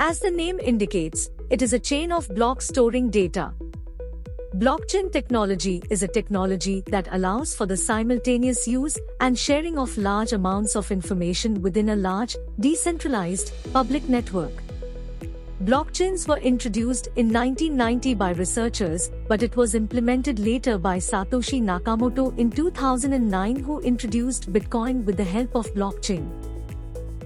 As the name indicates, it is a chain of blocks storing data. Blockchain technology is a technology that allows for the simultaneous use and sharing of large amounts of information within a large, decentralized, public network. Blockchains were introduced in 1990 by researchers, but it was implemented later by Satoshi Nakamoto in 2009 who introduced Bitcoin with the help of blockchain.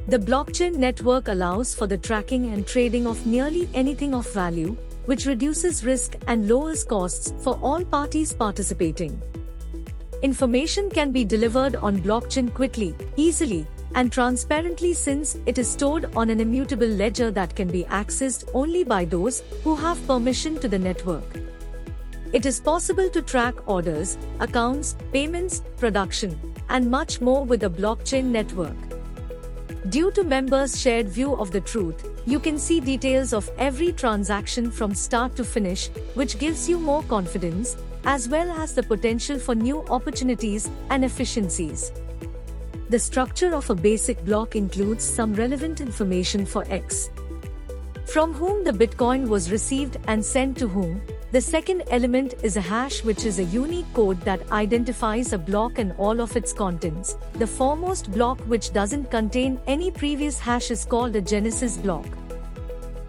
The blockchain network allows for the tracking and trading of nearly anything of value, which reduces risk and lowers costs for all parties participating. Information can be delivered on blockchain quickly, easily, and transparently since it is stored on an immutable ledger that can be accessed only by those who have permission to the network. It is possible to track orders, accounts, payments, production, and much more with a blockchain network. Due to members' shared view of the truth, you can see details of every transaction from start to finish, which gives you more confidence, as well as the potential for new opportunities and efficiencies. The structure of a basic block includes some relevant information for X. From whom the Bitcoin was received and sent to whom, the second element is a hash which is a unique code that identifies a block and all of its contents. The foremost block which doesn't contain any previous hash is called a genesis block.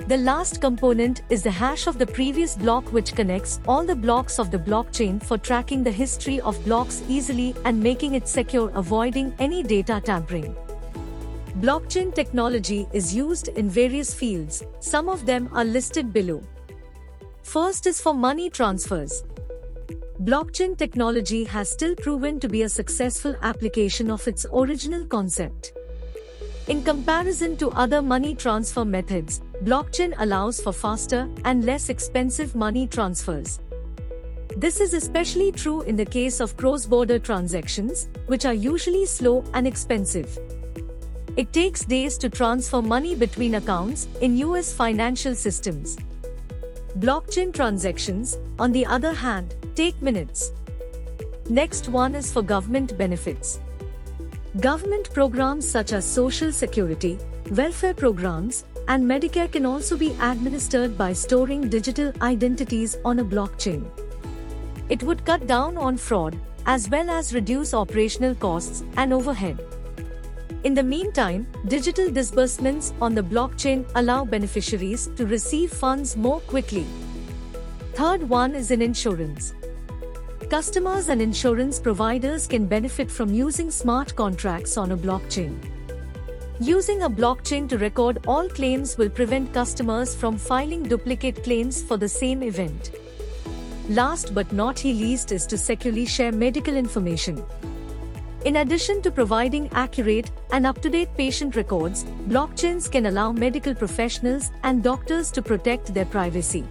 The last component is the hash of the previous block which connects all the blocks of the blockchain for tracking the history of blocks easily and making it secure avoiding any data tampering. Blockchain technology is used in various fields, some of them are listed below. First is for money transfers. Blockchain technology has still proven to be a successful application of its original concept. In comparison to other money transfer methods, blockchain allows for faster and less expensive money transfers. This is especially true in the case of cross-border transactions, which are usually slow and expensive. It takes days to transfer money between accounts in US financial systems. Blockchain transactions, on the other hand, take minutes. Next one is for government benefits. Government programs such as Social Security, welfare programs, and Medicare can also be administered by storing digital identities on a blockchain. It would cut down on fraud, as well as reduce operational costs and overhead. In the meantime, digital disbursements on the blockchain allow beneficiaries to receive funds more quickly. Third one is in insurance. Customers and insurance providers can benefit from using smart contracts on a blockchain. Using a blockchain to record all claims will prevent customers from filing duplicate claims for the same event. Last but not least is to securely share medical information. In addition to providing accurate and up-to-date patient records, blockchains can allow medical professionals and doctors to protect their privacy.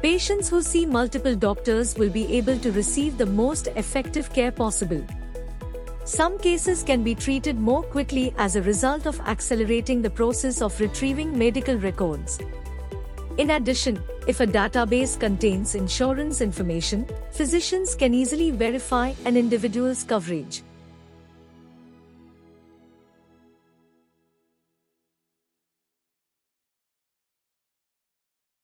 Patients who see multiple doctors will be able to receive the most effective care possible. Some cases can be treated more quickly as a result of accelerating the process of retrieving medical records. In addition, if a database contains insurance information, physicians can easily verify an individual's coverage.